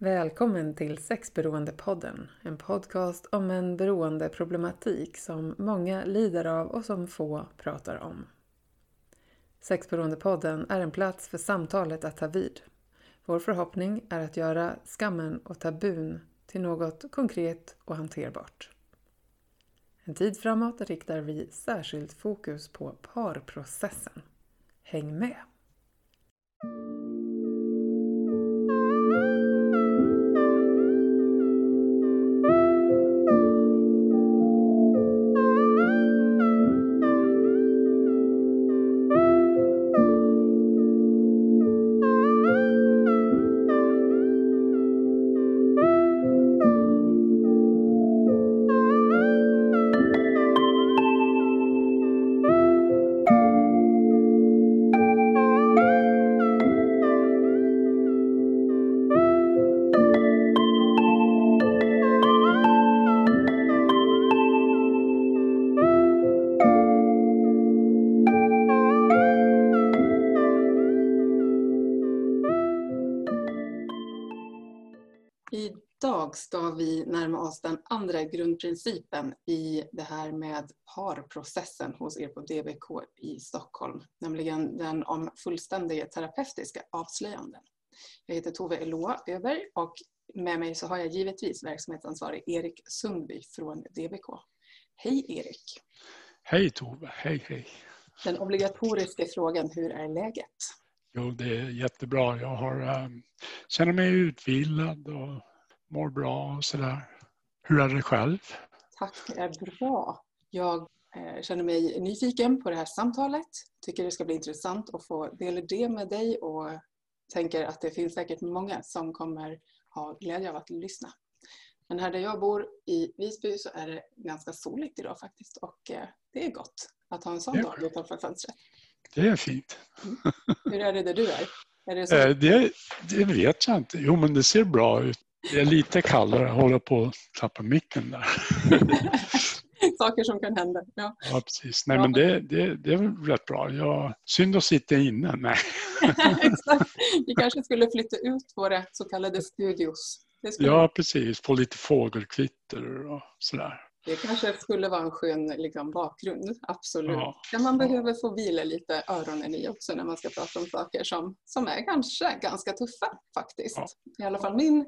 Välkommen till Sexberoendepodden, en podcast om en beroendeproblematik som många lider av och som få pratar om. Sexberoendepodden är en plats för samtalet att ta vid. Vår förhoppning är att göra skammen och tabun till något konkret och hanterbart. En tid framåt riktar vi särskilt fokus på parprocessen. Häng med! Grundprincipen i det här med parprocessen hos er på DBK i Stockholm, nämligen den om fullständiga terapeutiska avslöjanden. Jag heter Tove Eloa Öberg och med mig så har jag givetvis verksamhetsansvarig Erik Sundby från DBK. Hej Erik! Hej Tove, hej hej! Den obligatoriska frågan, hur är läget? Jo, det är jättebra. Jag har, um, känner mig utvilad och mår bra och sådär. Hur är det själv? Tack, är bra. Jag eh, känner mig nyfiken på det här samtalet. Tycker det ska bli intressant att få dela det med dig och tänker att det finns säkert många som kommer ha glädje av att lyssna. Men här där jag bor i Visby så är det ganska soligt idag faktiskt och eh, det är gott att ha en sån dag utanför fönstret. Det är fint. Mm. Hur är det där du är? är det, eh, det, det, vet jag inte. Jo, men det ser bra ut. Det är lite kallare. Jag håller på att tappa micken där. Saker som kan hända. Ja, ja precis. Nej, ja. men det, det, det är rätt bra. Jag, synd att sitta inne. Nej. Exakt. Vi kanske skulle flytta ut våra så kallade studios. Ja, precis. Få lite fågelkvitter och sådär. Det kanske skulle vara en skön liksom, bakgrund, absolut. Ja. ja man behöver få vila lite öronen i också när man ska prata om saker som, som är kanske ganska tuffa faktiskt. Ja. I alla fall min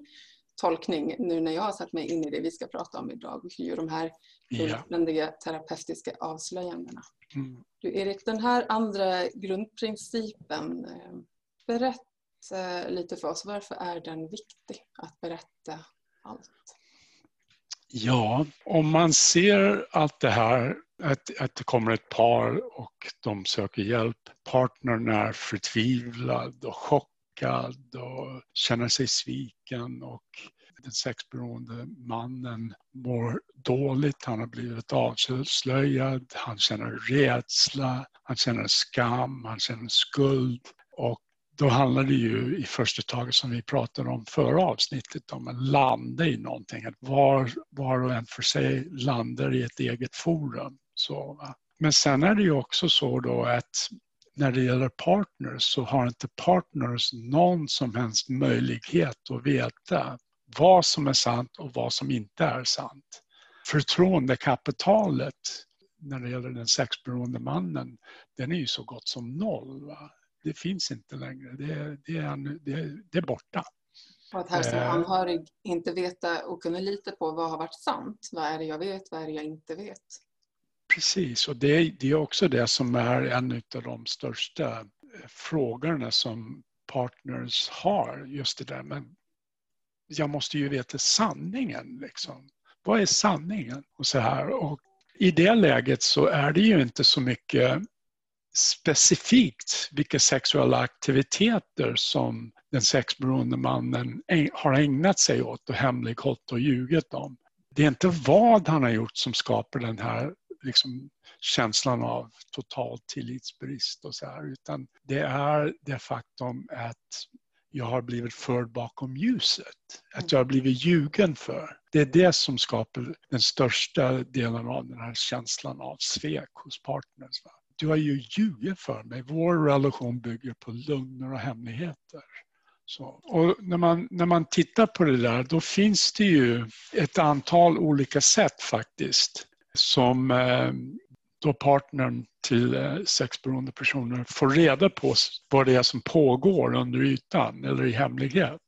tolkning nu när jag har satt mig in i det vi ska prata om idag, ju de här fullständiga ja. terapeutiska avslöjandena. Mm. Du Erik, den här andra grundprincipen, eh, berätta lite för oss, varför är den viktig att berätta allt? Ja, om man ser allt det här, att, att det kommer ett par och de söker hjälp. Partnern är förtvivlad och chockad och känner sig sviken och den sexberoende mannen mår dåligt, han har blivit avslöjad, han känner rädsla, han känner skam, han känner skuld. Och då handlar det ju i första taget som vi pratade om förra avsnittet om att landa i någonting. Att var, var och en för sig landar i ett eget forum. Så, Men sen är det ju också så då att när det gäller partners så har inte partners någon som helst möjlighet att veta vad som är sant och vad som inte är sant. Förtroendekapitalet när det gäller den sexberoende mannen, den är ju så gott som noll. Va? det finns inte längre. Det, det, är, det, det är borta. Och att här som eh. anhörig inte veta och kunna lita på vad har varit sant. Vad är det jag vet, vad är det jag inte vet? Precis, och det, det är också det som är en av de största eh, frågorna som partners har. Just det där men jag måste ju veta sanningen. Liksom. Vad är sanningen? Och så här. Och I det läget så är det ju inte så mycket specifikt vilka sexuella aktiviteter som den sexberoende mannen har ägnat sig åt och hemlighållit och ljugit om. Det är inte vad han har gjort som skapar den här liksom, känslan av total tillitsbrist och så här, utan det är det faktum att jag har blivit förd bakom ljuset. Att jag har blivit ljugen för. Det är det som skapar den största delen av den här känslan av svek hos partners. Va? du har ju ljugit för mig. Vår relation bygger på lögner och hemligheter. Så, och när man, när man tittar på det där då finns det ju ett antal olika sätt faktiskt som eh, då partnern till eh, sexberoende personer får reda på vad det är som pågår under ytan eller i hemlighet.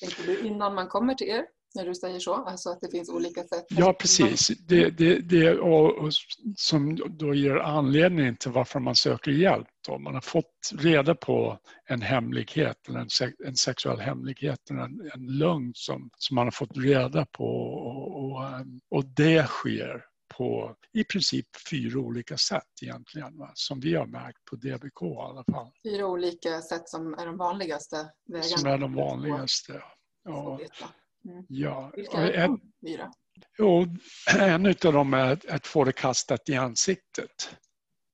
Tänker du innan man kommer till er? när du säger så? Alltså att det finns olika sätt? Ja, precis. Det, det, det och, och, som då ger anledning till varför man söker hjälp. Då. Man har fått reda på en hemlighet, eller en, en sexuell hemlighet, eller en, en lögn som, som man har fått reda på. Och, och, och det sker på i princip fyra olika sätt egentligen, va? som vi har märkt på DBK i alla fall. Fyra olika sätt som är de vanligaste vägarna? Som är de vanligaste. Ja. Mm. Ja. Vilka är de fyra? Jo, en av dem är att få det kastat i ansiktet.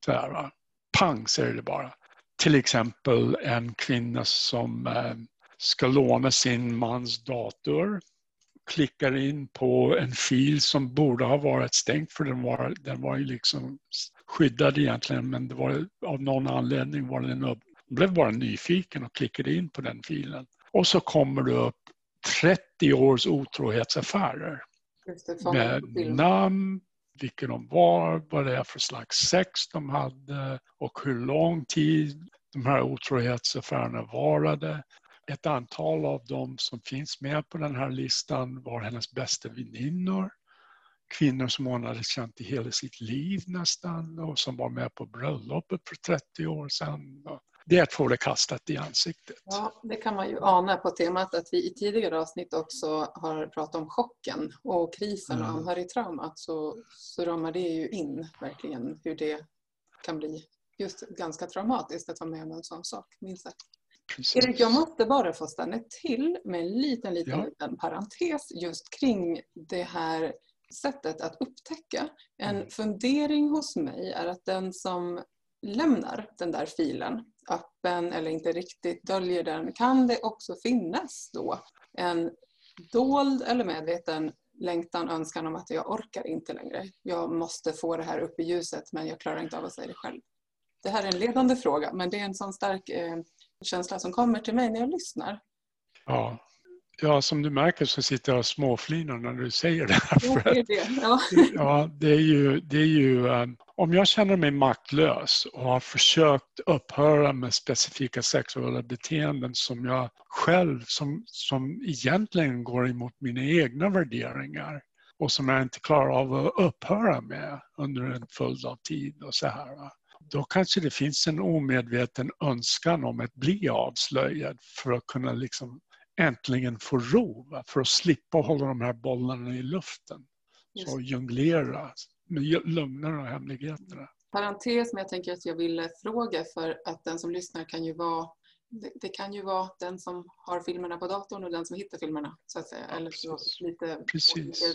Här, va? Pang säger det bara. Till exempel en kvinna som eh, ska låna sin mans dator klickar in på en fil som borde ha varit stängd för den var, den var ju liksom skyddad egentligen men det var, av någon anledning var den upp. blev bara nyfiken och klickade in på den filen. Och så kommer det upp 30 års otrohetsaffärer. med namn, vilka de var, vad det är för slags sex de hade och hur lång tid de här otrohetsaffärerna varade. Ett antal av dem som finns med på den här listan var hennes bästa väninnor. Kvinnor som hon hade känt i hela sitt liv nästan och som var med på bröllopet för 30 år sedan det är att få det kastat i ansiktet. Ja, det kan man ju ana på temat att vi i tidigare avsnitt också har pratat om chocken och krisen och anhörigtraumat så, så ramar det ju in verkligen hur det kan bli just ganska traumatiskt att vara med om en sån sak, minst sagt. Precis. Erik, jag måste bara få stanna till med en liten, liten, ja. liten parentes just kring det här sättet att upptäcka. En mm. fundering hos mig är att den som lämnar den där filen öppen eller inte riktigt döljer den kan det också finnas då en dold eller medveten längtan, önskan om att jag orkar inte längre. Jag måste få det här upp i ljuset men jag klarar inte av att säga det själv. Det här är en ledande fråga men det är en sån stark eh, känsla som kommer till mig när jag lyssnar. Ja, Ja, som du märker så sitter jag och småflinar när du säger det här. Är det. Ja. ja, det är ju, det är ju um, om jag känner mig maktlös och har försökt upphöra med specifika sexuella beteenden som jag själv, som, som egentligen går emot mina egna värderingar och som jag inte klarar av att upphöra med under en följd av tid och så här. Då kanske det finns en omedveten önskan om att bli avslöjad för att kunna liksom äntligen få ro, för att slippa hålla de här bollarna i luften. Så jonglera med lögnerna och hemligheterna. Parentes, men jag tänker att jag ville fråga för att den som lyssnar kan ju vara det, det, kan ju vara den som har filmerna på datorn och den som hittar filmerna. så att säga. Ja, Eller så lite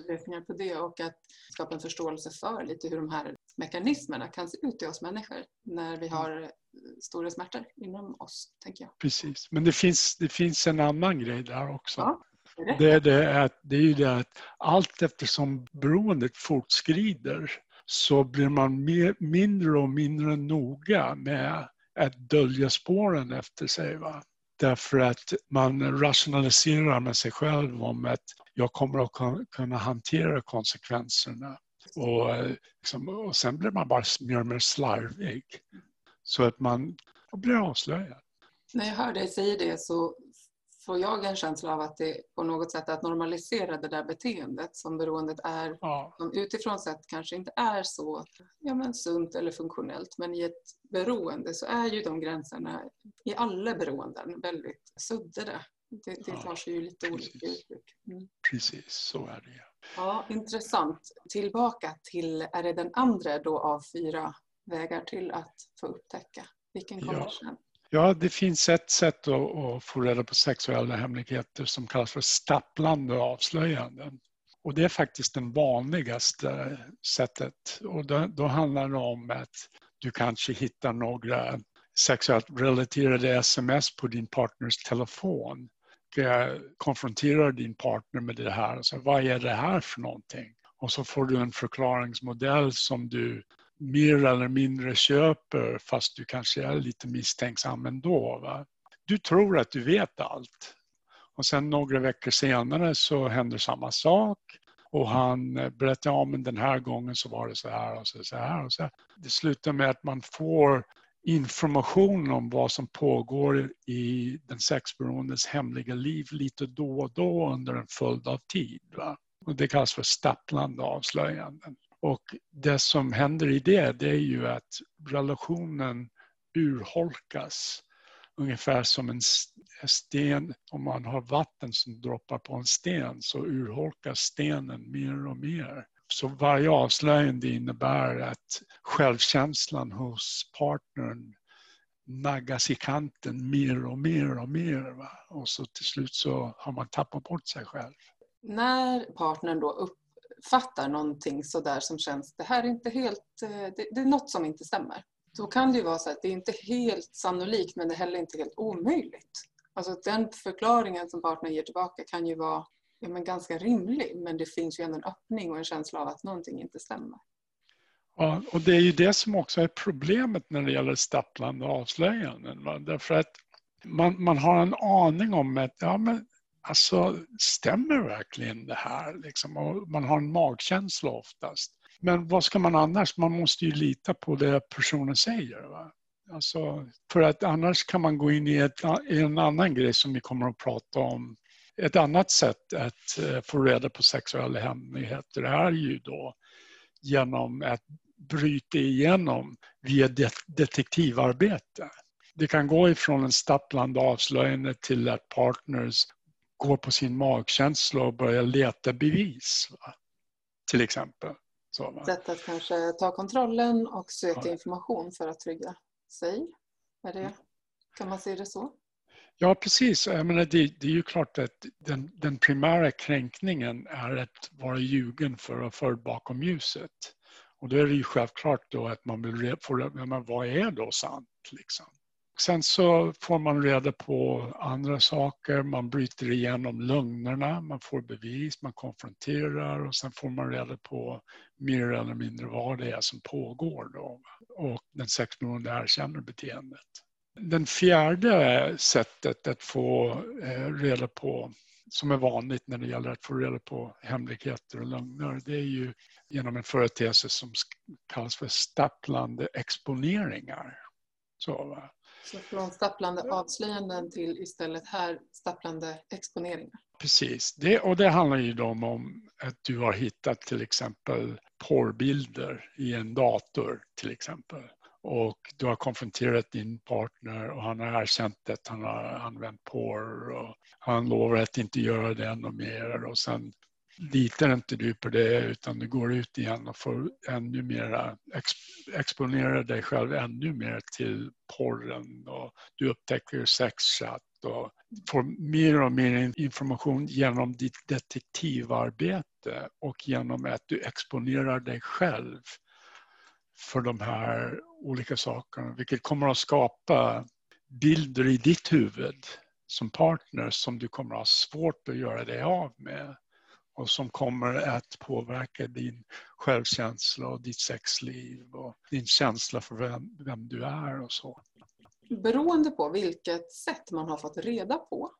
lösningar på det och att skapa en förståelse för lite hur de här mekanismerna kan se ut i oss människor när vi mm. har stora smärtor inom oss. tänker jag. Precis, men det finns, det finns en annan grej där också. Ja. Det är, det, att, det är ju det att allt eftersom beroendet fortskrider så blir man mer, mindre och mindre noga med att dölja spåren efter sig. Va? Därför att man rationaliserar med sig själv om att jag kommer att kunna hantera konsekvenserna. Och, liksom, och sen blir man bara mer och mer slarvig. Så att man blir avslöjad. När jag hör dig säga det så får jag en känsla av att det på något sätt att normalisera det där beteendet som beroendet är, ja. som utifrån sett kanske inte är så ja, men sunt eller funktionellt. Men i ett beroende så är ju de gränserna i alla beroenden väldigt suddade. Det, det tar sig ju lite Precis. olika uttryck. Mm. Precis, så är det. Ja, intressant. Tillbaka till, är det den andra då av fyra vägar till att få upptäcka? Vilken kommer ja. sen? Ja, det finns ett sätt att, få reda på sexuella hemligheter som kallas för stapplande avslöjanden. Och det är faktiskt det vanligaste sättet. Och då, då handlar det om att du kanske hittar några sexuellt relaterade sms på din partners telefon. Konfronterar din partner med det här Så, vad är det här för någonting? Och så får du en förklaringsmodell som du mer eller mindre köper fast du kanske är lite misstänksam ändå. Va? du tror att du vet allt. Och sen några veckor senare så händer samma sak. Och han eh, berättar, ja men den här gången så var det så här och så, så här. Och så här. Det slutar med att man får information om vad som pågår i den sexberoendes hemliga liv lite då och då under en följd av tid. Va? Och det kallas för stapplande avslöjanden. Och det som händer i det, det är ju att relationen urholkas. Ungefär som en sten, om man har vatten som droppar på en sten så urholkas stenen mer och mer. Så varje avslöjande innebär att självkänslan hos partnern naggas i kanten mer och mer och mer. Va? Och så till slut så har man tappat bort sig själv. När partnern då fattar någonting sådär som känns, det här är inte helt, eh, det, det är något som inte stämmer. Då kan det ju vara så att det är inte helt sannolikt men det är heller inte helt omöjligt. Alltså den förklaringen som partnern ger tillbaka kan ju vara ja, men ganska rimlig men det finns ju ändå en öppning och en känsla av att någonting inte stämmer. Ja, och det är ju det som också är problemet när det gäller stapplande avslöjanden. Va? Därför att man, man har en aning om att ja, men, alltså, stämmer verkligen det här? Liksom? Man har en magkänsla oftast. Men vad ska man annars? Man måste ju lita på det personen säger. Va? Alltså, för att annars kan man gå in i, ett, i en annan grej som vi kommer att prata om ett annat sätt att eh, få reda på sexuella hemligheter är ju då genom att bryta igenom via detektivarbete. Det kan gå ifrån en stapplande avslöjande till att partners går på sin magkänsla och börjar leta bevis. Va? Till exempel. Så, Sätt att kanske ta kontrollen och söka ja. information för att trygga sig. Är det, kan man se det så? Ja, precis. Jag menar, det, det är ju klart att den, den, primära kränkningen är att vara ljugen för att föra bakom ljuset. Och då är det ju självklart då att man vill få reda men vad är då sant? Liksom. Sen så får man reda på andra saker, man bryter igenom lögnerna, man får bevis, man konfronterar och sen får man reda på mer eller mindre vad det är som pågår då. Och den sexberoende erkänner beteendet. Den fjärde sättet att få eh, reda på, som är vanligt när det gäller att få reda på hemligheter och lögner, det är ju genom en företeelse som kallas för stapplande exponeringar. Så, va? Så från stapplande avslöjanden till istället här stapplande exponeringar? Precis, det, och det handlar ju då om att du har hittat till exempel porrbilder i en dator till exempel. Och du har konfronterat din partner och han har erkänt att han har använt porr och han lovar att inte göra det ännu mer. Och sen litar inte du på det utan du går ut igen och får ännu mera exponera dig själv ännu mer till porren och du upptäcker sexchatt och får mer och mer information genom ditt detektivarbete och genom att du exponerar dig själv för de här olika sakerna, vilket kommer att skapa bilder i ditt huvud som partner som du kommer att ha svårt att göra dig av med och som kommer att påverka din självkänsla och ditt sexliv och din känsla för vem, vem du är och så. Beroende på vilket sätt man har fått reda på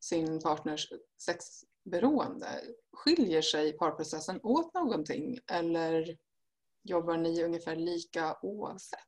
sin partners sexberoende, skiljer sig parprocessen åt någonting eller jobbar ni ungefär lika oavsett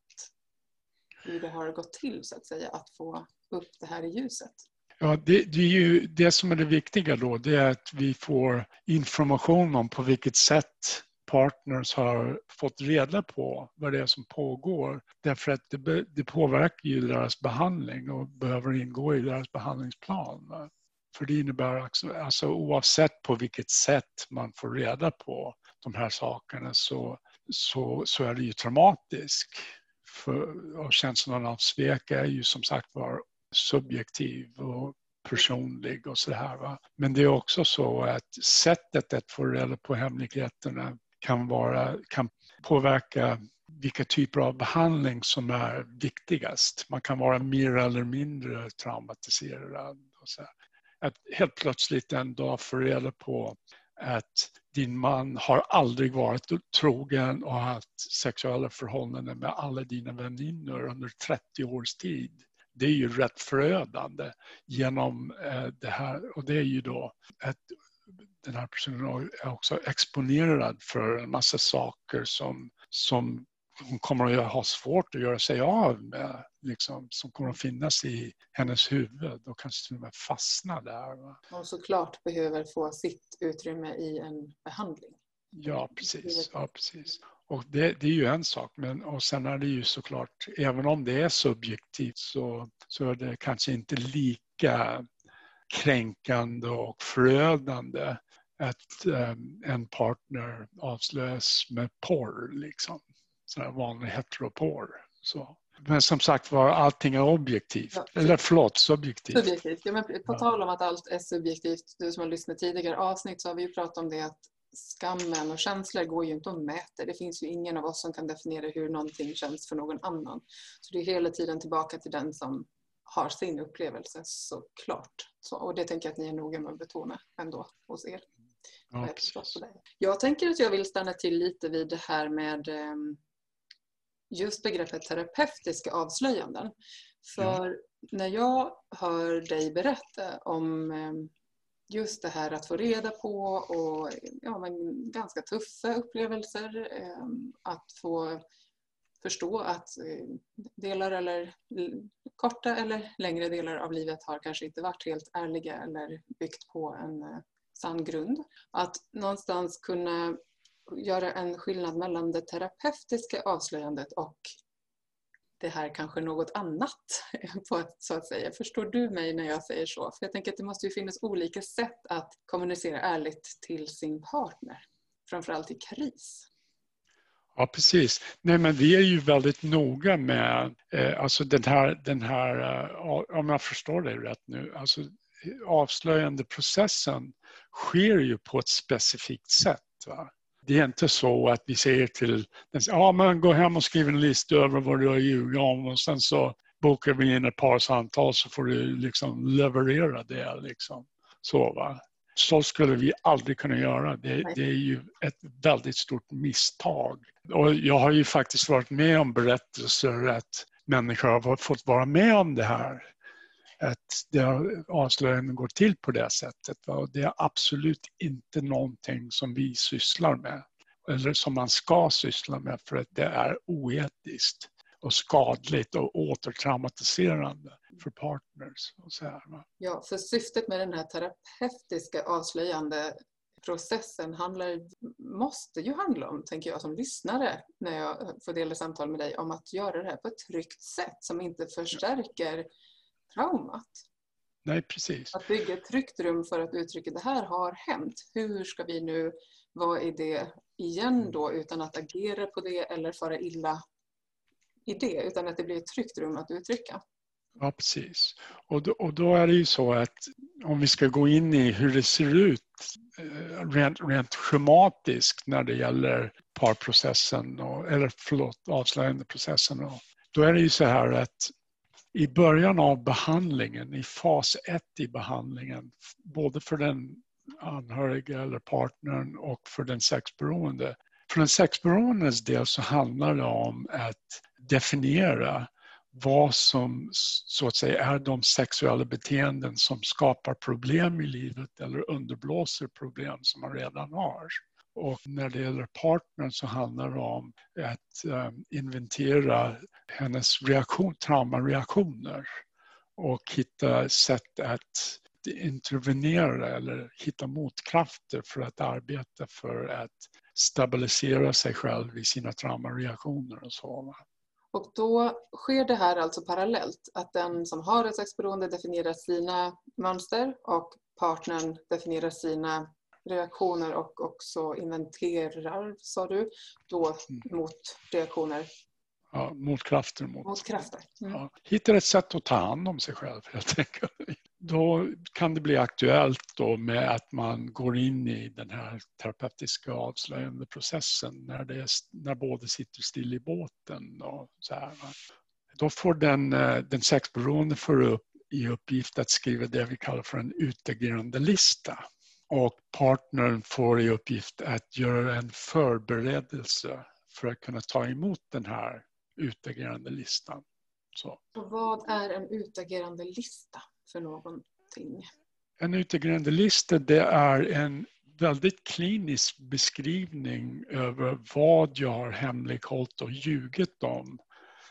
hur det har gått till så att säga att få upp det här i ljuset? Ja, det, det, är ju det som är det viktiga då, det är att vi får information om på vilket sätt partners har fått reda på vad det är som pågår. Därför att det, det påverkar ju deras behandling och behöver ingå i deras behandlingsplan. Va? För det innebär också, alltså oavsett på vilket sätt man får reda på de här sakerna så, så, så är det ju traumatiskt. För, och känslan av svek är ju som sagt var subjektiv och personlig och så här. Men det är också så att sättet att få reda på hemligheterna kan, vara, kan påverka vilka typer av behandling som är viktigast. Man kan vara mer eller mindre traumatiserad. Och så. Att helt plötsligt en dag få reda på att din man har aldrig varit trogen och haft sexuella förhållanden med alla dina väninnor under 30 års tid det är ju rätt förödande genom eh, det här. Och det är ju då att den här personen är också exponerad för en massa saker som, som hon kommer att ha svårt att göra sig av med, liksom, som kommer att finnas i hennes huvud och kanske till och med fastna där. Va? Och såklart behöver få sitt utrymme i en behandling. Ja, precis. Ja, precis. Och det, det, är ju en sak, men och sen är det ju såklart, även om det är subjektivt så, så är det kanske inte lika kränkande och förödande att um, en partner avslöjas med porr, liksom. Sån vanlig heteroporr. Så. Men som sagt var, allting är objektivt. Ja, Eller förlåt, subjektivt. Subjektivt. Ja, men på tal om att allt är subjektivt, du som har lyssnat tidigare avsnitt så har vi ju pratat om det att skammen och känslor går ju inte att mäta. Det finns ju ingen av oss som kan definiera hur någonting känns för någon annan. Så det är hela tiden tillbaka till den som har sin upplevelse såklart. Så, och det tänker jag att ni är noga med att betona ändå hos er. Ja, jag tänker att jag vill stanna till lite vid det här med ehm, just begreppet terapeutiska avslöjanden. För ja. när jag hör dig berätta om ehm, just det här att få reda på och ja, men ganska tuffa upplevelser. Ehm, att få förstå att eh, delar eller korta eller längre delar av livet har kanske inte varit helt ärliga eller byggt på en eh, sann grund. Att någonstans kunna göra en skillnad mellan det terapeutiska avslöjandet och det här kanske något annat, så att säga. Förstår du mig när jag säger så? För jag tänker att det måste ju finnas olika sätt att kommunicera ärligt till sin partner, framförallt i kris. Ja, precis. Nej, men vi är ju väldigt noga med eh, alltså den här, den här eh, om jag förstår dig rätt nu, alltså eh, avslöjande processen sker ju på ett specifikt sätt. Va? Det är inte så att vi säger till den, ja men gå hem och skriv en lista över vad du har ljugit om och sen så bokar vi in ett par samtal så får du liksom leverera det. Liksom. Så, va? så skulle vi aldrig kunna göra. Det, det, är ju ett väldigt stort misstag. Och jag har ju faktiskt varit med om berättelser att människor har fått vara med om det här. Att avslöjanden går till på det sättet. Och det är absolut inte någonting som vi sysslar med. Eller som man ska syssla med för att det är oetiskt och skadligt och återtraumatiserande för partners. Och så här, Ja, för syftet med den här terapeutiska avslöjande processen handlar, måste ju handla om, tänker jag som lyssnare, när jag får dela samtal med dig, om att göra det här på ett tryggt sätt som inte förstärker traumat. Nej, precis. Att bygga ett tryggt rum för att uttrycka det här har hänt. Hur ska vi nu vara i det igen då utan att agera på det eller fara illa i det utan att det blir ett tryggt rum att uttrycka. Ja, precis. Och då, och då är det ju så att om vi ska gå in i hur det ser ut eh, rent, rent schematiskt när det gäller parprocessen, och, eller förlåt, avslöjandeprocessen. Och, då är det ju så här att i början av behandlingen, i fas 1 i behandlingen, både för den anhöriga eller partnern och för den sexberoende. För den sexberoendes del så handlar det om att definiera vad som så att säga är de sexuella beteenden som skapar problem i livet eller underblåser problem som man redan har. Och när det gäller partnern så handlar det om att eh, inventera hennes reaktion, traumareaktioner och hitta sätt att intervenera eller hitta motkrafter för att arbeta för att stabilisera sig själv i sina traumareaktioner och så. Och då sker det här alltså parallellt, att den som har ett sexberoende definierar sina mönster och partnern definierar sina reaktioner och också inventerar, sa du, då mm. mot reaktioner. Ja, motkrafter. Mot, motkrafter. Mm. Ja, hittar ett sätt att ta hand om sig själv helt enkelt. Då kan det bli aktuellt då med att man går in i den här terapeutiska avslöjande processen när, det är, när båda sitter still i båten. Och så här. Då får den, eh, den sexberoende får upp i uppgift att skriva det vi kallar för en utagerande lista. Och partnern får i uppgift att göra en förberedelse för att kunna ta emot den här utagerande listan. Så. Och vad är en utagerande lista för någonting? En utagerande lista det är en väldigt klinisk beskrivning över vad jag har hemlighållit och ljugit om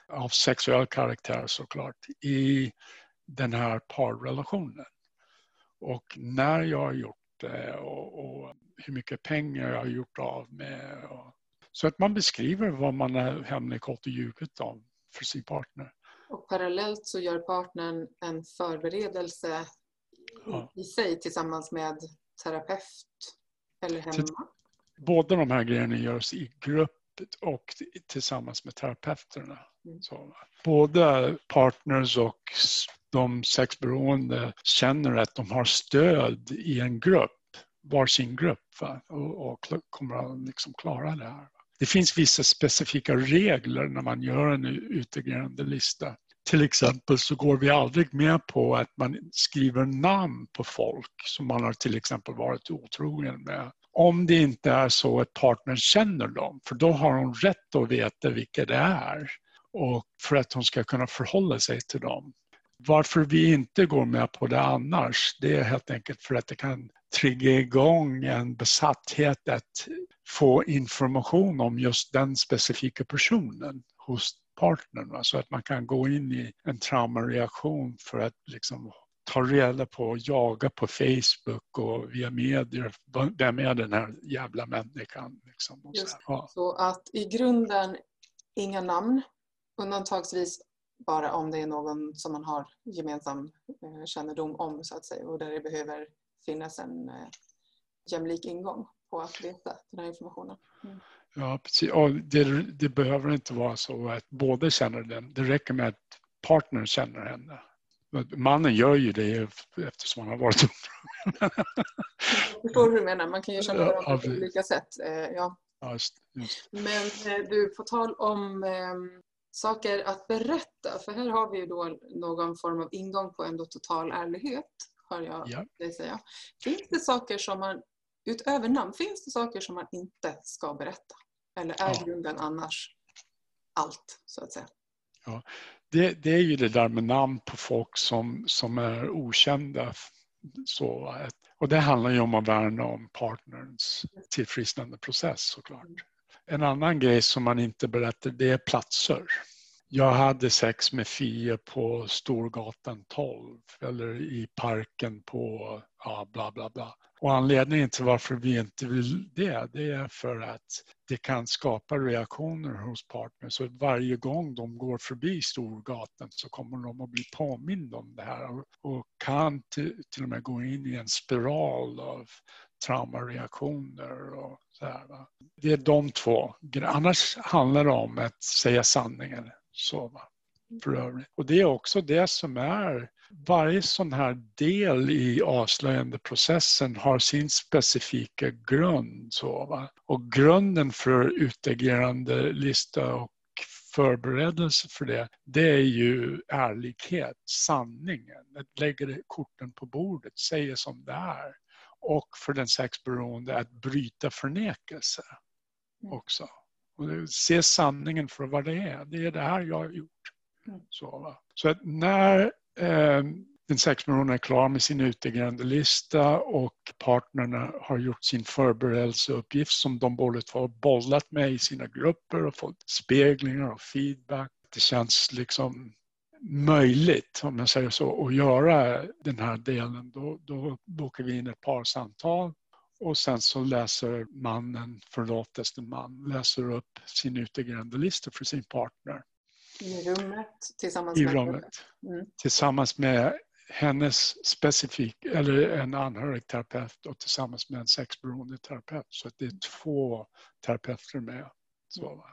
av sexuell karaktär såklart i den här parrelationen. Och när jag har gjort och, och hur mycket pengar jag har gjort av med. Och, så att man beskriver vad man har hemlighållit och ljugit om för sin partner. Och parallellt så gör partnern en förberedelse ja. i sig tillsammans med terapeut eller hemma? Båda de här grejerna görs i grupp och tillsammans med terapeuterna. Mm. Så, både partners och de sexberoende känner att de har stöd i en grupp, varsin grupp va? och, och kommer att liksom klara det här. Det finns vissa specifika regler när man gör en utegrerande lista. Till exempel så går vi aldrig med på att man skriver namn på folk som man har till exempel varit otrogen med. Om det inte är så att partnern känner dem, för då har hon rätt att veta vilka det är och för att hon ska kunna förhålla sig till dem. Varför vi inte går med på det annars, det är helt enkelt för att det kan trigga igång en besatthet att få information om just den specifika personen hos partnern. Så att man kan gå in i en traumareaktion för att liksom ta reda på och jaga på Facebook och via medier. Vem är den här jävla människan? Liksom. Just, ja. Så att i grunden inga namn, undantagsvis bara om det är någon som man har gemensam eh, kännedom om så att säga och där det behöver finnas en eh, jämlik ingång på att veta den här informationen. Mm. Ja, precis. Och det, det, behöver inte vara så att båda känner den. Det räcker med att partnern känner henne. Mannen gör ju det eftersom han har varit Jag förstår hur du menar. Man kan ju känna varandra på olika sätt. Eh, ja. Just, just. Men du, på tal om eh, saker att berätta. För här har vi ju då någon form av ingång på ändå total ärlighet. Hör jag ja. dig säga. Finns det saker som man utöver namn, finns det saker som man inte ska berätta? Eller är ja. grunden annars allt, så att säga? Ja, det, det, är ju det där med namn på folk som, som är okända. Så, och det handlar ju om att värna om partners tillfrisknande process såklart. En annan grej som man inte berättar det är platser. Jag hade sex med Fia på Storgatan 12 eller i parken på ja, bla bla bla. Och anledningen till varför vi inte vill det, det är för att det kan skapa reaktioner hos partners. Så varje gång de går förbi Storgatan så kommer de att bli påminda om det här och, kan till, till och med gå in i en spiral av traumareaktioner och här. Det är de två. Annars handlar det om att säga sanningen. Så, va? För övrigt. Och det är också det som är varje sån här del i avslöjandeprocessen har sin specifika grund. Så, va? Och grunden för utagerande lista och förberedelse för det, det är ju ärlighet, sanningen. Att lägga korten på bordet, säga som det är. Och för den sexberoende att bryta förnekelse mm. också. Och se sanningen för vad det är. Det är det här jag har gjort. Mm. Så, så att när eh, den sexberoende är klar med sin utegrände lista och partnerna har gjort sin förberedelseuppgift som de båda två har bollat med i sina grupper och fått speglingar och feedback. Det känns liksom möjligt, om jag säger så, att göra den här delen. Då, då bokar vi in ett par samtal och sen så läser mannen, förlåtes en man, läser upp sin utegränsdelista för sin partner. I rummet tillsammans I med rummet. Mm. Tillsammans med hennes specifik, eller en anhörig terapeut och tillsammans med en sexberoende terapeut. Så det är två terapeuter med. Så.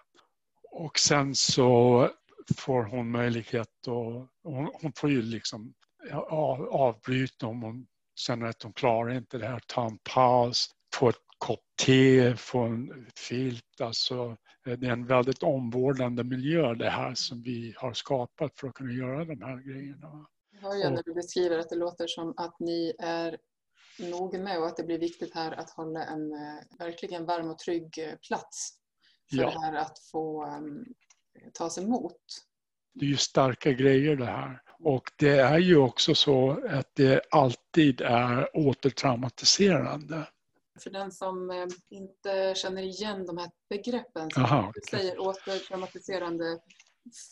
Och sen så får hon möjlighet att, hon, får ju liksom avbryta om hon känner att hon klarar inte det här, ta en paus, få ett kopp te, få en filt. Alltså, det är en väldigt omvårdande miljö det här som vi har skapat för att kunna göra de här grejerna. Jag hör ju när du beskriver att det låter som att ni är noga med och att det blir viktigt här att hålla en eh, verkligen varm och trygg eh, plats för ja. det här att få um, tas emot Det är ju starka grejer det här. Och det är ju också så att det alltid är återtraumatiserande. För den som eh, inte känner igen de här begreppen som Aha, du säger återtraumatiserande.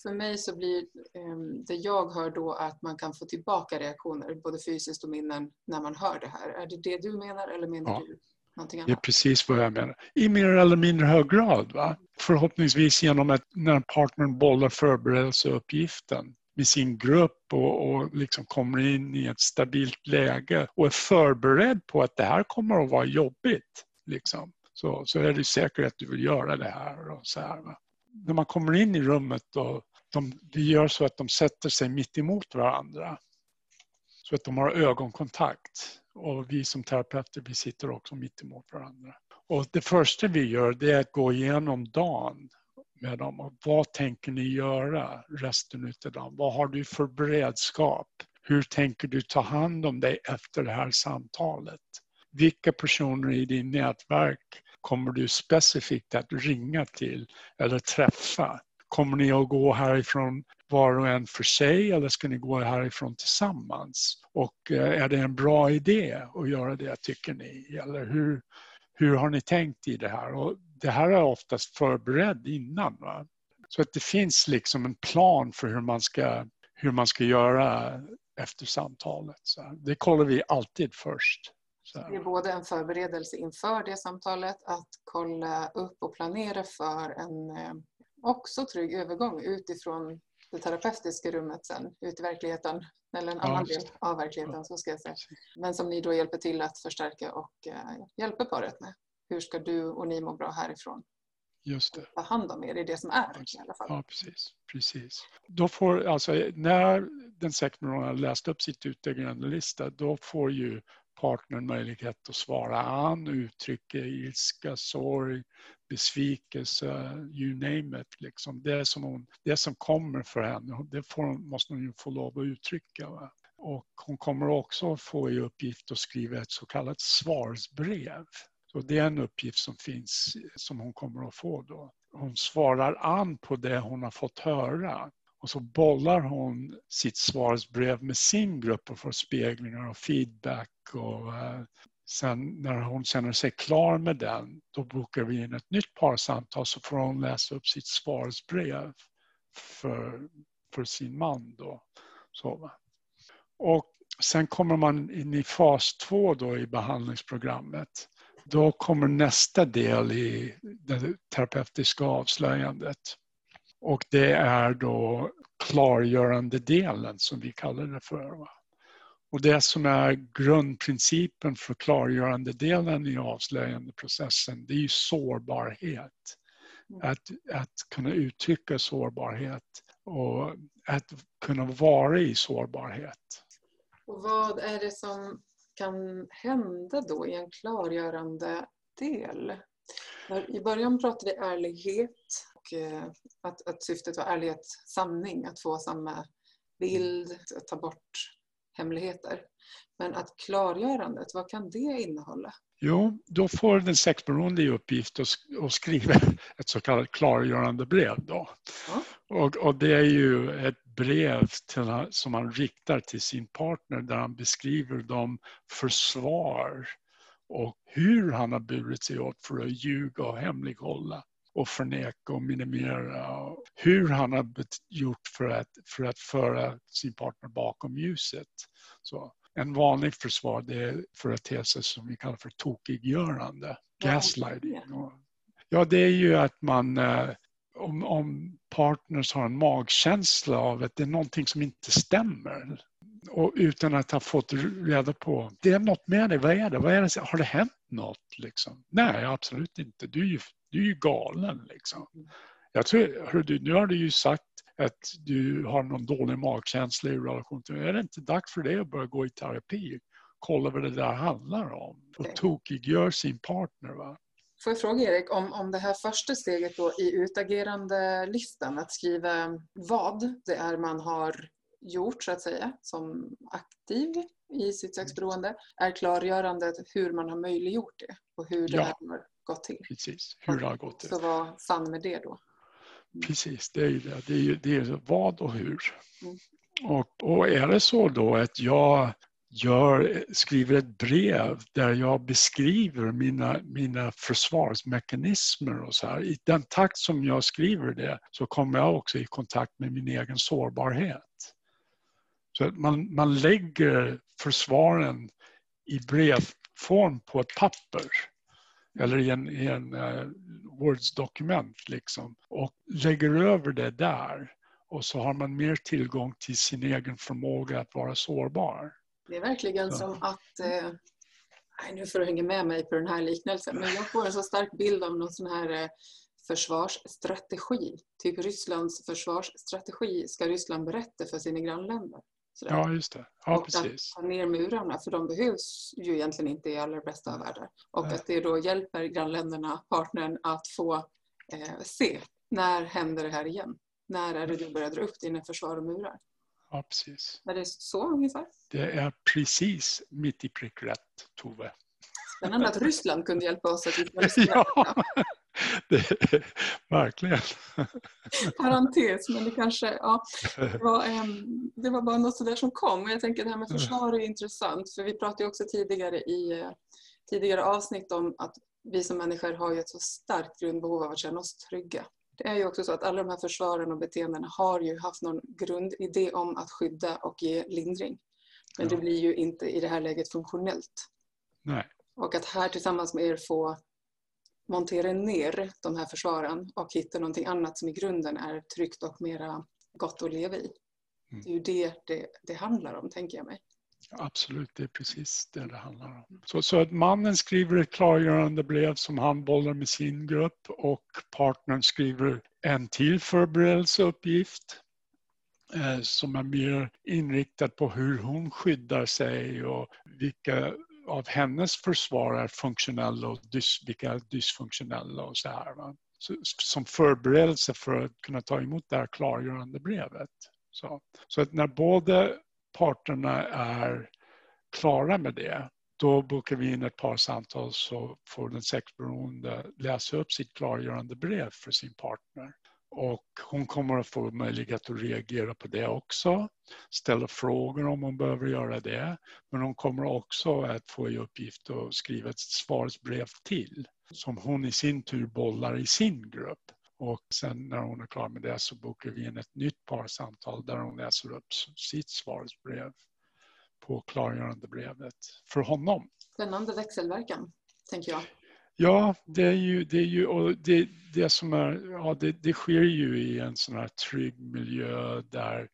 För mig så blir ehm, det jag hör då att man kan få tillbaka reaktioner, både fysiskt och minnen, när man hör det här. Är det det du menar eller menar ja. du någonting annat? Det är precis vad jag menar. I mer eller mindre hög grad. Va? Förhoppningsvis genom att när partnern bollar förberedelseuppgiften med sin grupp och, och liksom kommer in i ett stabilt läge och är förberedd på att det här kommer att vara jobbigt. Liksom. Så, så är det säkert att du vill göra det här. Och så här När man kommer in i rummet och de, det gör så att de sätter sig mitt emot varandra. Så att de har ögonkontakt. Och vi som terapeuter vi sitter också mitt emot varandra. Och det första vi gör det är att gå igenom dagen med dem. Och vad tänker ni göra resten av dagen? Vad har du för beredskap? Hur tänker du ta hand om dig efter det här samtalet? Vilka personer i din nätverk kommer du specifikt att ringa till eller träffa? Kommer ni att gå härifrån var och en för sig eller ska ni gå härifrån tillsammans? Och eh, är det en bra idé att göra det tycker ni? Eller hur, hur har ni tänkt i det här? Och det här är oftast förberedd innan. Va? Så att det finns liksom en plan för hur man ska, hur man ska göra efter samtalet. Så det kollar vi alltid först. Så. Det är både en förberedelse inför det samtalet, att kolla upp och planera för en eh, också trygg övergång utifrån det terapeutiska rummet sen, ut i verkligheten, eller en annan del av verkligheten så ska jag säga. Men som ni då hjälper till att förstärka och eh, hjälper paret med hur ska du och ni må bra härifrån? Just det. Ta hand om er, det är det som är i alla fall. Ja, precis. precis. Då får, alltså, när den sektorn har läst upp sitt lista, då får ju partnern möjlighet att svara an, uttrycka ilska, sorg, besvikelse, you name it. Liksom. Det, som hon, det som kommer för henne, det får, måste hon ju få lov att uttrycka. Va? Och hon kommer också få i uppgift att skriva ett så kallat svarsbrev så det är en uppgift som finns som hon kommer att få då. Hon svarar an på det hon har fått höra och så bollar hon sitt svarsbrev med sin grupp och får speglingar och feedback. Och, eh, sen när hon känner sig klar med den, då bokar vi in ett nytt parsamtal så får hon läsa upp sitt svarsbrev för, för sin man. Då. Så, och sen kommer man in i fas två då i behandlingsprogrammet. Då kommer nästa del i det terapeutiska avslöjandet. Och det är då klargörande delen som vi kallar det för. Och det som är grundprincipen för klargörande delen i avslöjandeprocessen det är ju sårbarhet. Att, att kunna uttrycka sårbarhet och att kunna vara i sårbarhet. Och vad är det som kan hända då i en klargörande del? I början pratade vi ärlighet och eh, att, att syftet var ärlighet, sanning, att få samma bild, att ta bort hemligheter. Men att klargörandet, vad kan det innehålla? Jo, då får den sexberoende i uppgift att skriva ett så kallat klargörande brev. Då. Ja. Och, och, det är ju ett brev till, som han riktar till sin partner där han beskriver de försvar och hur han har burit sig åt för att ljuga och hemlighålla och förneka och minimera. Hur han har gjort för att, för att föra sin partner bakom ljuset. Så en vanlig försvar det är företeelser som vi kallar för tokiggörande, gaslighting. Ja, det är ju att man eh, om, om partners har en magkänsla av att det är någonting som inte stämmer och utan att ha fått reda på, det är något med dig, vad är det? Vad är det? Har det hänt något? Liksom? Nej, absolut inte. Du är ju, du är ju galen. Liksom. Jag tror, hör du, nu har du ju sagt att du har någon dålig magkänsla i relation till Är det inte dags för dig att börja gå i terapi? Kolla vad det där handlar om. Och tokiggör sin partner. Va? Får jag fråga Erik om, om det här första steget då i utagerande listan, att skriva vad det är man har gjort så att säga som aktiv i sitt sexberoende är klargörandet hur man har möjliggjort det och hur det ja, har gått till. Precis, hur det har gått till. Så var sann med det då. Precis, det är ju det. Det är, ju, det är vad och hur. Mm. Och, och är det så då att jag gör, skriver ett brev där jag beskriver mina, mina försvarsmekanismer och så här. I den takt som jag skriver det så kommer jag också i kontakt med min egen sårbarhet. Så att man, man lägger försvaren i brevform på ett papper eller i en, i en uh, Words-dokument liksom och lägger över det där och så har man mer tillgång till sin egen förmåga att vara sårbar. Det är verkligen ja. som att eh, nej, nu får du hänga med mig på den här liknelsen, men jag får en så stark bild av någon sån här eh, försvarsstrategi. Typ Rysslands försvarsstrategi ska Ryssland berätta för sina grannländer. Sådär. Ja, just det. Ja, och precis. att ta ner murarna, för de behövs ju egentligen inte i allra bästa av världar. Och Nej. att det då hjälper grannländerna, partnern, att få eh, se när händer det här igen? När är det du börjar dra upp dina försvar och murar? Ja, precis. Är det så ungefär? Det är precis mitt i prick rätt, Tove. Spännande att Ryssland kunde hjälpa oss att hitta ja, det, verkligen. Parentes, men det kanske ja, det, var, um, det var bara något sådär som kom. Och jag tänker det här med försvar är intressant, för vi pratade också tidigare i tidigare avsnitt om att vi som människor har ju ett så starkt grundbehov av att känna oss trygga. Det är ju också så att alla de här försvaren och beteendena har ju haft någon grundidé om att skydda och ge lindring. Men ja. det blir ju inte i det här läget funktionellt. Nej. Och att här tillsammans med er få montera ner de här försvaren och hitta någonting annat som i grunden är tryggt och mera gott att leva i. Mm. Det är ju det, det det handlar om, tänker jag mig. Absolut, det är precis det det handlar om. Så, så att mannen skriver ett klargörande brev som han bollar med sin grupp och partnern skriver en till förberedelseuppgift eh, som är mer inriktad på hur hon skyddar sig och vilka av hennes försvar är funktionella och dys, vilka är dysfunktionella och så här. Va? Så, som förberedelse för att kunna ta emot det här klargörande brevet. Så, så att när båda parterna är klara med det, då bokar vi in ett par samtal så får den sexberoende läsa upp sitt klargörande brev för sin partner. Och hon kommer att få möjlighet att reagera på det också, ställa frågor om hon behöver göra det. Men hon kommer också att få i uppgift att skriva ett svarsbrev till som hon i sin tur bollar i sin grupp. Och sen när hon är klar med det så bokar vi in ett nytt parsamtal där hon läser upp sitt svarsbrev på klargörande brevet för honom. Spännande växelverkan, tänker jag. Ja, det är ju, det, är ju, och det, det som är, ja, det, det sker ju i en sån här trygg miljö där,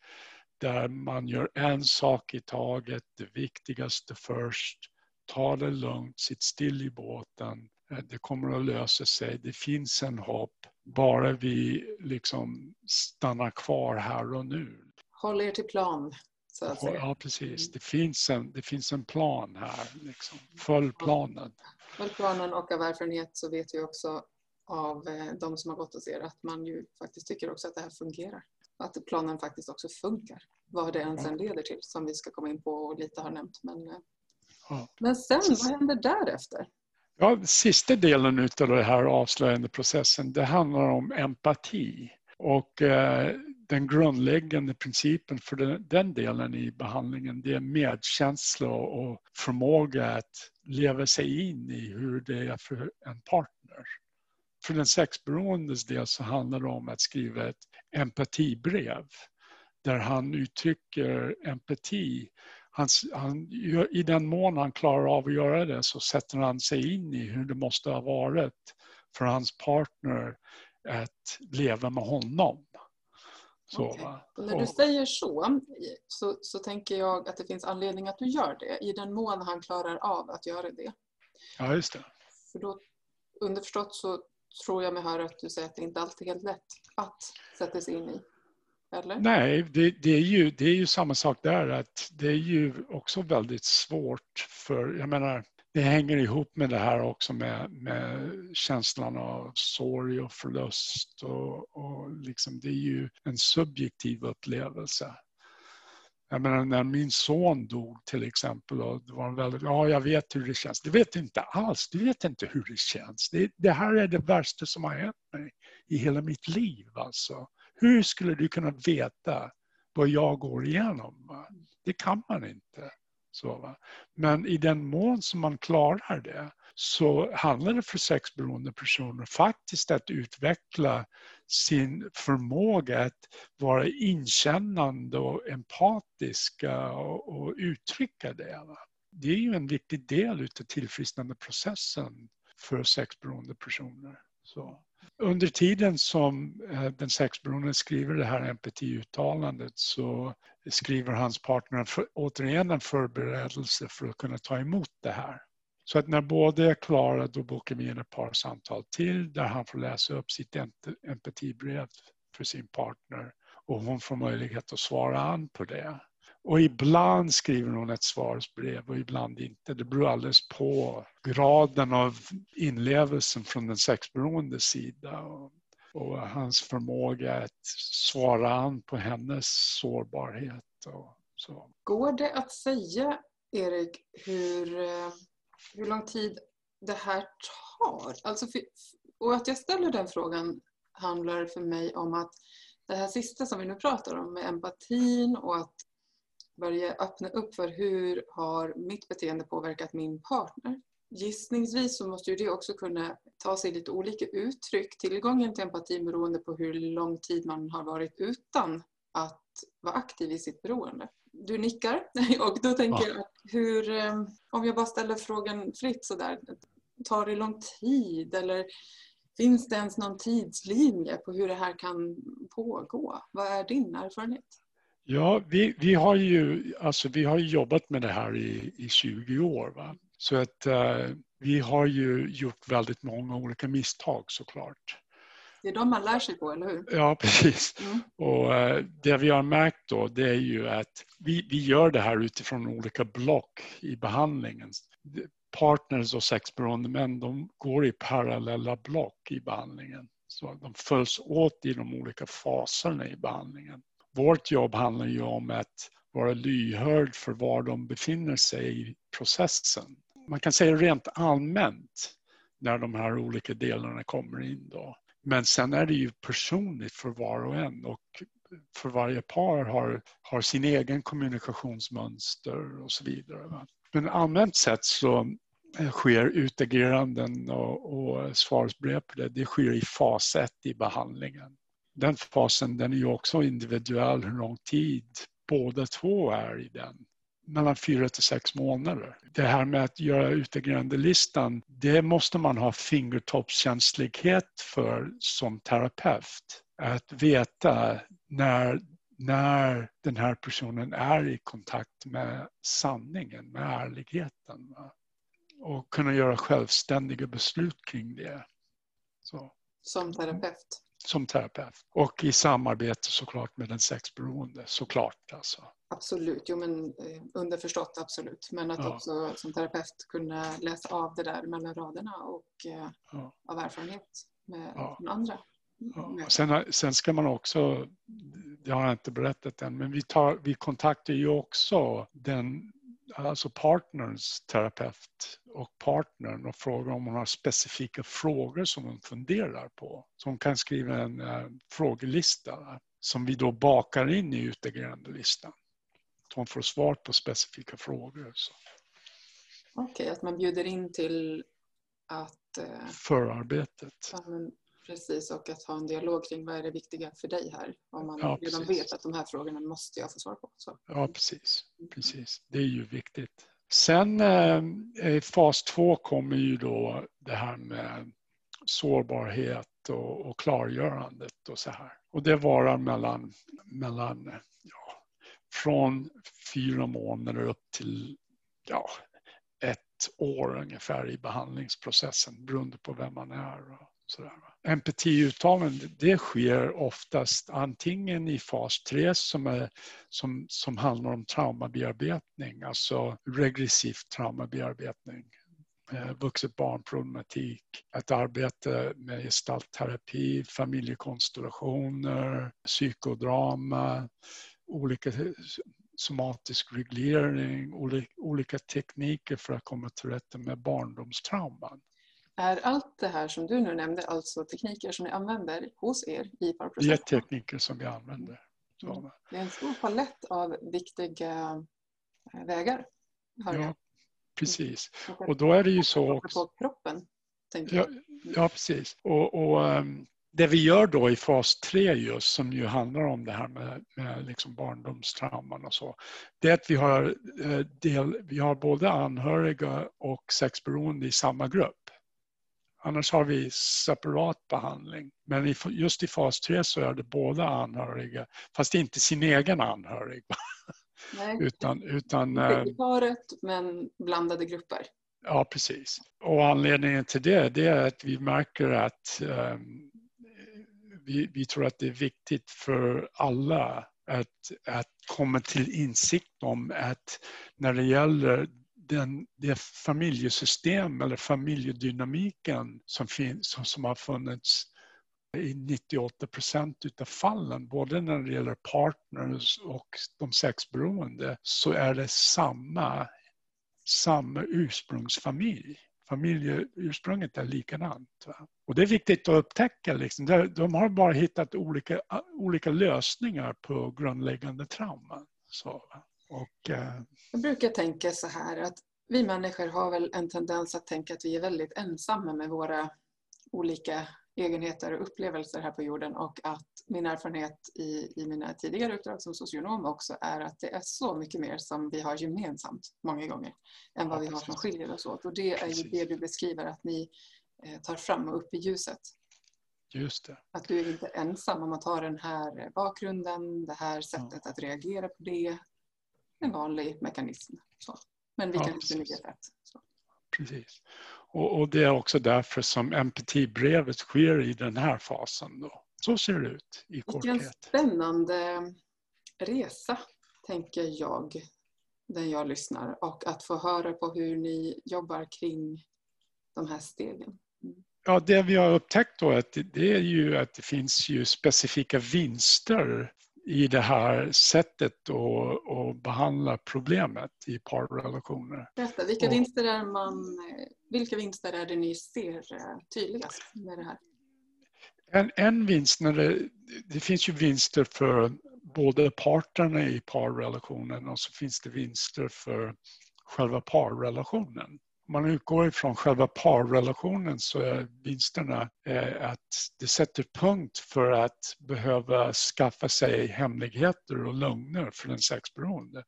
där man gör en sak i taget, det viktigaste först, ta det lugnt, sitt still i båten, eh, det kommer att lösa sig, det finns en hopp, bara vi liksom stannar kvar här och nu. Håll er till plan. Ja, precis. Det finns en, det finns en plan här. Liksom. Följ planen. Följ planen och av erfarenhet så vet vi också av eh, de som har gått hos er att man ju faktiskt tycker också att det här fungerar. Att planen faktiskt också funkar. Vad det än sen leder till som vi ska komma in på och lite har nämnt. Men, eh, ja. men sen, vad händer därefter? Ja, sista delen av den här avslöjande processen det handlar om empati. Och eh, den grundläggande principen för den, den, delen i behandlingen det är medkänsla och förmåga att leva sig in i hur det är för en partner. För den sexberoendes del så handlar det om att skriva ett empatibrev där han uttrycker empati han, han, I den mån han klarar av att göra det så sätter han sig in i hur det måste ha varit för hans partner att leva med honom. Så, okay. När du säger så, så, så tänker jag att det finns anledning att du gör det i den mån han klarar av att göra det. Ja, just det. För då, underförstått så tror jag mig höra att du säger att det inte alltid är helt lätt att sätta sig in i. Eller? Nej, det, det, är ju, det är ju samma sak där. att Det är ju också väldigt svårt för, jag menar, det hänger ihop med det här också med, med känslan av sorg och förlust. Och, och liksom, det är ju en subjektiv upplevelse. Jag menar när min son dog till exempel och det var väldigt, ja jag vet hur det känns. Du vet inte alls, du vet inte hur det känns. Det, det här är det värsta som har hänt mig i hela mitt liv. Alltså. Hur skulle du kunna veta vad jag går igenom? Det kan man inte. Så, va? Men i den mån som man klarar det så handlar det för sexberoende personer faktiskt att utveckla sin förmåga att vara inkännande och empatiska och, och uttrycka det. Va? Det är ju en viktig del utav tillfrisknandeprocessen för sexberoende personer. Så. Under tiden som eh, den sexberoende skriver det här empatiuttalandet så skriver hans partner för, återigen en förberedelse för att kunna ta emot det här. Så att när båda är klara då bokar vi in ett par samtal till där han får läsa upp sitt empatibrev för sin partner och hon får möjlighet att svara an på det. Och ibland skriver hon ett svarsbrev och ibland inte. Det beror alldeles på graden av inlevelsen från den sexberoende sida och, och hans förmåga att svara an på hennes sårbarhet. Och så. Går det att säga, Erik, hur, eh, hur lång tid det här tar? Alltså för, och att jag ställer den frågan handlar för mig om att det här sista som vi nu pratar om med empatin och att börja öppna upp för hur har mitt beteende påverkat min partner. Gissningsvis så måste ju det också kunna ta sig lite olika uttryck. Tillgången till empati beroende på hur lång tid man har varit utan att vara aktiv i sitt beroende. Du nickar och då tänker jag hur, eh, om jag bara ställer frågan fritt sådär, tar det lång tid eller finns det ens någon tidslinje på hur det här kan pågå? Vad är din erfarenhet? Ja, vi, vi, har ju alltså, vi har jobbat med det här i, i 20 år. Va? Så att uh, vi har ju gjort väldigt många olika misstag såklart. Det är de man lär sig på, eller hur? Ja, precis. Mm. Och uh, det vi har märkt då, det är ju att vi, vi gör det här utifrån olika block i behandlingen. Partners och sexberoende män, de går i parallella block i behandlingen. Så de följs åt i de olika faserna i behandlingen vårt jobb handlar ju om att vara lyhörd för var de befinner sig i processen. Man kan säga rent allmänt när de här olika delarna kommer in då. Men sen är det ju personligt för var och en och för varje par har, har sin egen kommunikationsmönster och så vidare. Va? Men allmänt sett så sker utageranden och, och svarsbrev på det, det sker i fas 1 i behandlingen den fasen den är ju också individuell hur lång tid båda två är i den. Mellan fyra till sex månader. Det här med att göra utegrandelistan, det måste man ha fingertoppskänslighet för som terapeut. Att veta när, när den här personen är i kontakt med sanningen, med ärligheten. Och kunna göra självständiga beslut kring det. Så. Som terapeut? Som terapeut. Och i samarbete såklart med den sexberoende, såklart. Alltså. Absolut, jo men eh, underförstått absolut. Men att ja. också som terapeut kunna läsa av det där mellan raderna och eh, ja. av erfarenhet med, ja. andra. Ja. Sen, sen ska man också, det har jag inte berättat än, men vi, tar, vi kontaktar ju också den alltså partners terapeut och partnern och frågar om hon har specifika frågor som hon funderar på. Så hon kan skriva en uh, frågelista som vi då bakar in i utegrändelistan. Så hon får svar på specifika frågor. Okej, okay, att man bjuder in till att... Uh, Förarbetet. Precis, och att ha en dialog kring vad är det viktiga för dig här? Om man ja, redan vet att de här frågorna måste jag få svar på. Så. Ja, precis. precis. Det är ju viktigt. Sen eh, i fas två kommer ju då det här med sårbarhet och, och klargörandet och så här. Och det varar mellan, mellan ja, från fyra månader upp till ja, ett år ungefär i behandlingsprocessen beroende på vem man är. Och, Empatiuttalande det sker oftast antingen i fas 3 som, är, som, som handlar om traumabearbetning, alltså regressiv traumabearbetning eh, vuxet barnproblematik, ett arbete med gestaltterapi, familjekonstellationer, psykodrama, olika somatisk reglering, olika tekniker för att komma till rätta med barndomstrauman. Är allt det här som du nu nämnde alltså tekniker som ni använder hos er i parprocessen? Det är tekniker som vi använder. Mm. Det är en stor palett av viktiga eh, vägar. Ja, precis. Och då är det ju så också... På kroppen, tänker jag. Ja, precis. Och, och um, det vi gör då i fas 3 just som ju handlar om det här med, med liksom barndomstrauman och så. Det är att vi har, eh, del, vi har både anhöriga och sexberoende i samma grupp. Annars har vi separat behandling. Men just i fas 3 så är det båda anhöriga, fast inte sin egen anhörig. Nej, utan, utan, paret men blandade grupper. Ja, precis. Och anledningen till det, det är att vi märker att um, vi, vi, tror att det är viktigt för alla att, att komma till insikt om att när det gäller den, det familjesystem eller familjedynamiken som, finns, som, som har funnits i 98 procent utav fallen, både när det gäller partners och de sexberoende, så är det samma, samma ursprungsfamilj. Familjeursprunget är likadant. Va? Och det är viktigt att upptäcka. Liksom. De har bara hittat olika, olika lösningar på grundläggande trauman. Så, och, eh... Jag brukar tänka så här att vi människor har väl en tendens att tänka att vi är väldigt ensamma med våra olika egenheter och upplevelser här på jorden och att min erfarenhet i, i mina tidigare uppdrag som socionom också är att det är så mycket mer som vi har gemensamt många gånger än vad ja, vi har som skiljer oss åt. Och det är ju det du beskriver att ni eh, tar fram och upp i ljuset. Just det. Att du är inte ensam om att ha den här bakgrunden, det här sättet ja. att reagera på det. En vanlig mekanism. Så. Men vi ja, kan inte ligga rätt. Precis. Och, och, det är också därför som MPT-brevet sker i den här fasen. Då. Så ser det ut i korthet. Vilken spännande resa, tänker jag, när jag lyssnar. Och att få höra på hur ni jobbar kring de här stegen. Mm. Ja, det vi har upptäckt då att det är ju att det finns ju specifika vinster i det här sättet att, att behandla problemet i parrelationer. Berätta, vilka, och, vinster är man, vilka vinster är det ni ser eh, tydligast med det här? En, en vinst, när det, det finns ju vinster för både parterna i parrelationen och så finns det vinster för själva parrelationen. Om man utgår ifrån själva parrelationen så är vinsterna eh, att det sätter punkt för att behöva skaffa sig hemligheter och lögner för den sexberoende.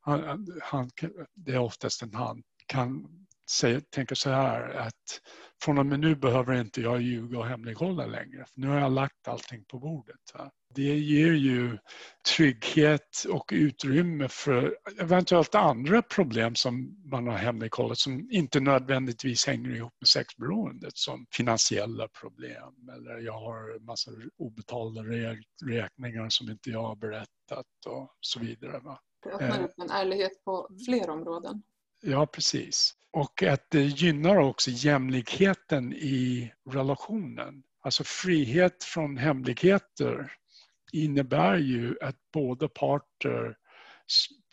Han, han, det är oftast en han kan säga, tänka så här att från och med nu behöver inte jag ljuga och hemlighålla längre. För nu har jag lagt allting på bordet. Va? Det ger ju trygghet och utrymme för eventuellt andra problem som man har hemlighållit som inte nödvändigtvis hänger ihop med sexberoendet som finansiella problem eller jag har massor obetalda räkningar som inte jag har berättat och så vidare. Va? Det öppnar upp en ärlighet på fler områden. Ja, precis. Och att det gynnar också jämlikheten i relationen. Alltså frihet från hemligheter innebär ju att båda parter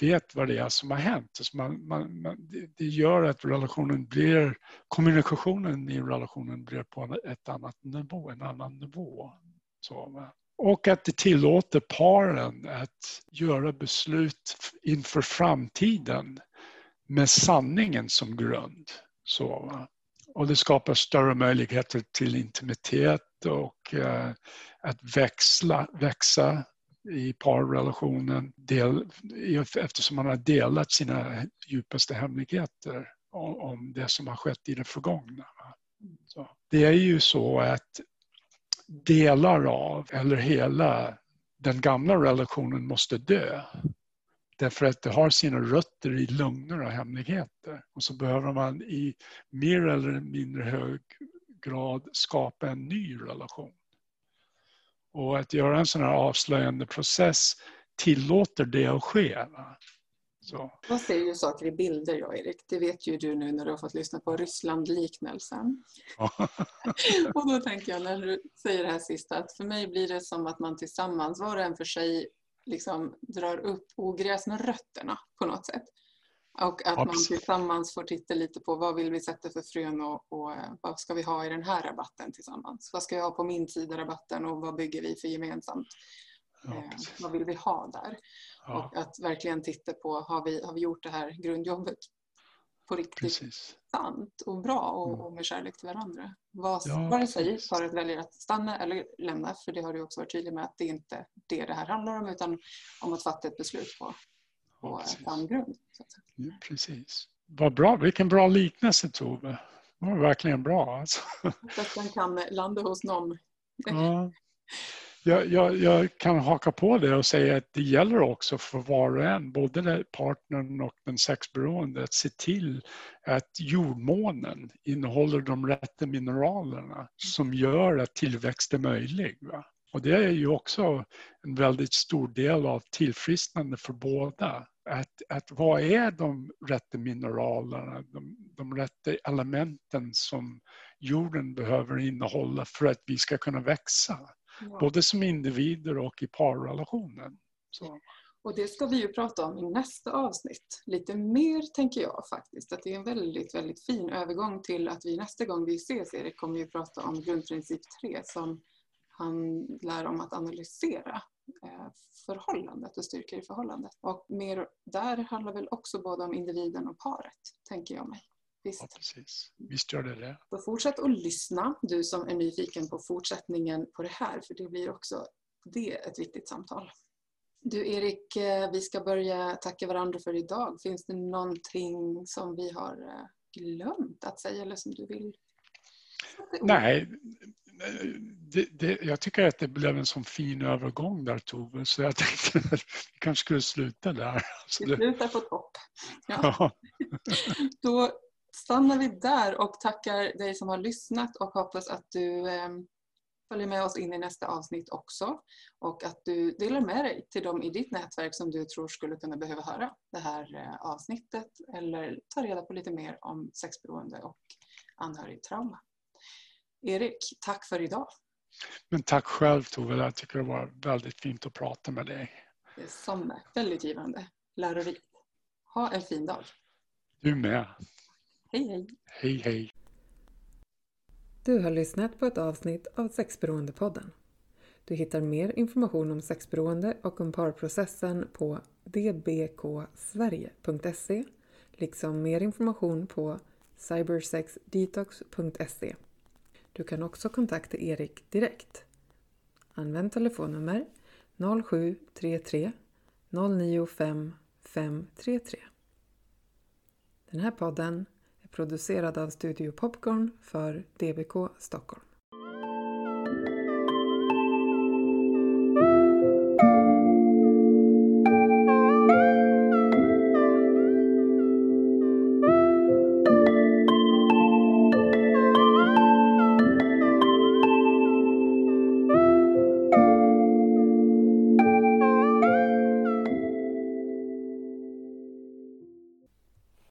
vet vad det är som har hänt. Alltså man, man, man, det gör att relationen blir, kommunikationen i relationen blir på ett annat nivå, en annan nivå. Så, och att det tillåter paren att göra beslut inför framtiden med sanningen som grund. Så, och det skapar större möjligheter till intimitet och eh, att växla, växa i parrelationen del, eftersom man har delat sina djupaste hemligheter om, om det som har skett i det förgångna. Så, det är ju så att delar av, eller hela den gamla relationen måste dö. Därför att det har sina rötter i lögner och hemligheter. Och så behöver man i mer eller mindre hög grad skapa en ny relation. Och att göra en sån här avslöjande process tillåter det att ske. Så. Jag ser ju saker i bilder jag Erik. Det vet ju du nu när du har fått lyssna på Ryssland-liknelsen. och då tänker jag när du säger det här sista att för mig blir det som att man tillsammans, var och en för sig, liksom drar upp ogräs med rötterna på något sätt. Och att man tillsammans får titta lite på vad vill vi sätta för frön och, och eh, vad ska vi ha i den här rabatten tillsammans? Vad ska jag ha på min sida rabatten och vad bygger vi för gemensamt? Ja, eh, vad vill vi ha där? Ja. Och att verkligen titta på, har vi, har vi gjort det här grundjobbet på riktigt precis. sant och bra och, mm. och med kärlek till varandra? Vad, ja, vare sig paret väljer att stanna eller lämna, för det har du också varit tydlig med att det är inte det det här handlar om utan om att fatta ett beslut på på sann grund. Ja, precis. Vad bra, vilken bra liknelse Tove. Det var verkligen bra. Alltså. Att den kan landa hos någon. Ja. Jag, jag, jag, kan haka på det och säga att det gäller också för var och en, både partnern och den sexberoende, att se till att jordmånen innehåller de rätta mineralerna som gör att tillväxt är möjlig. Va? Och det är ju också en väldigt stor del av tillfrisknande för båda att, att vad är de rätta mineralerna, de, de rätta elementen som jorden behöver innehålla för att vi ska kunna växa. Ja. Både som individer och i parrelationen. Så. Och det ska vi ju prata om i nästa avsnitt. Lite mer tänker jag faktiskt. Att det är en väldigt, väldigt fin övergång till att vi nästa gång vi ses Erik kommer ju prata om grundprincip 3 som handlar om att analysera Eh, förhållandet och styrkor i förhållandet. Och mer där handlar väl också både om individen och paret, tänker jag mig. Visst. Ja, precis. Visst gör det det. Så fortsätt att lyssna, du som är nyfiken på fortsättningen på det här, för det blir också det ett viktigt samtal. Du Erik, eh, vi ska börja tacka varandra för idag. Finns det någonting som vi har eh, glömt att säga eller som du vill? Nej, det, det, jag tycker att det blev en sån fin övergång där Tove, så jag tänkte att vi kanske skulle sluta där. Vi slutar på topp. Ja. ja. Då stannar vi där och tackar dig som har lyssnat och hoppas att du eh, följer med oss in i nästa avsnitt också och att du delar med dig till dem i ditt nätverk som du tror skulle kunna behöva höra det här eh, avsnittet eller ta reda på lite mer om sexberoende och anhörigtrauma. Erik, tack för idag. Men tack själv Tove, jag tycker det var väldigt fint att prata med dig. Detsamma, väldigt givande, lärorikt. Ha en fin dag. Du med. Hej hej. Hej hej. Du har lyssnat på ett avsnitt av Sexberoendepodden. Du hittar mer information om sexberoende och om parprocessen på dbksverige.se liksom mer information på cybersexdetox.se du kan också kontakta Erik direkt. Använd telefonnummer 0733 095 533. Den här podden producerad av Studio Popcorn för DBK Stockholm.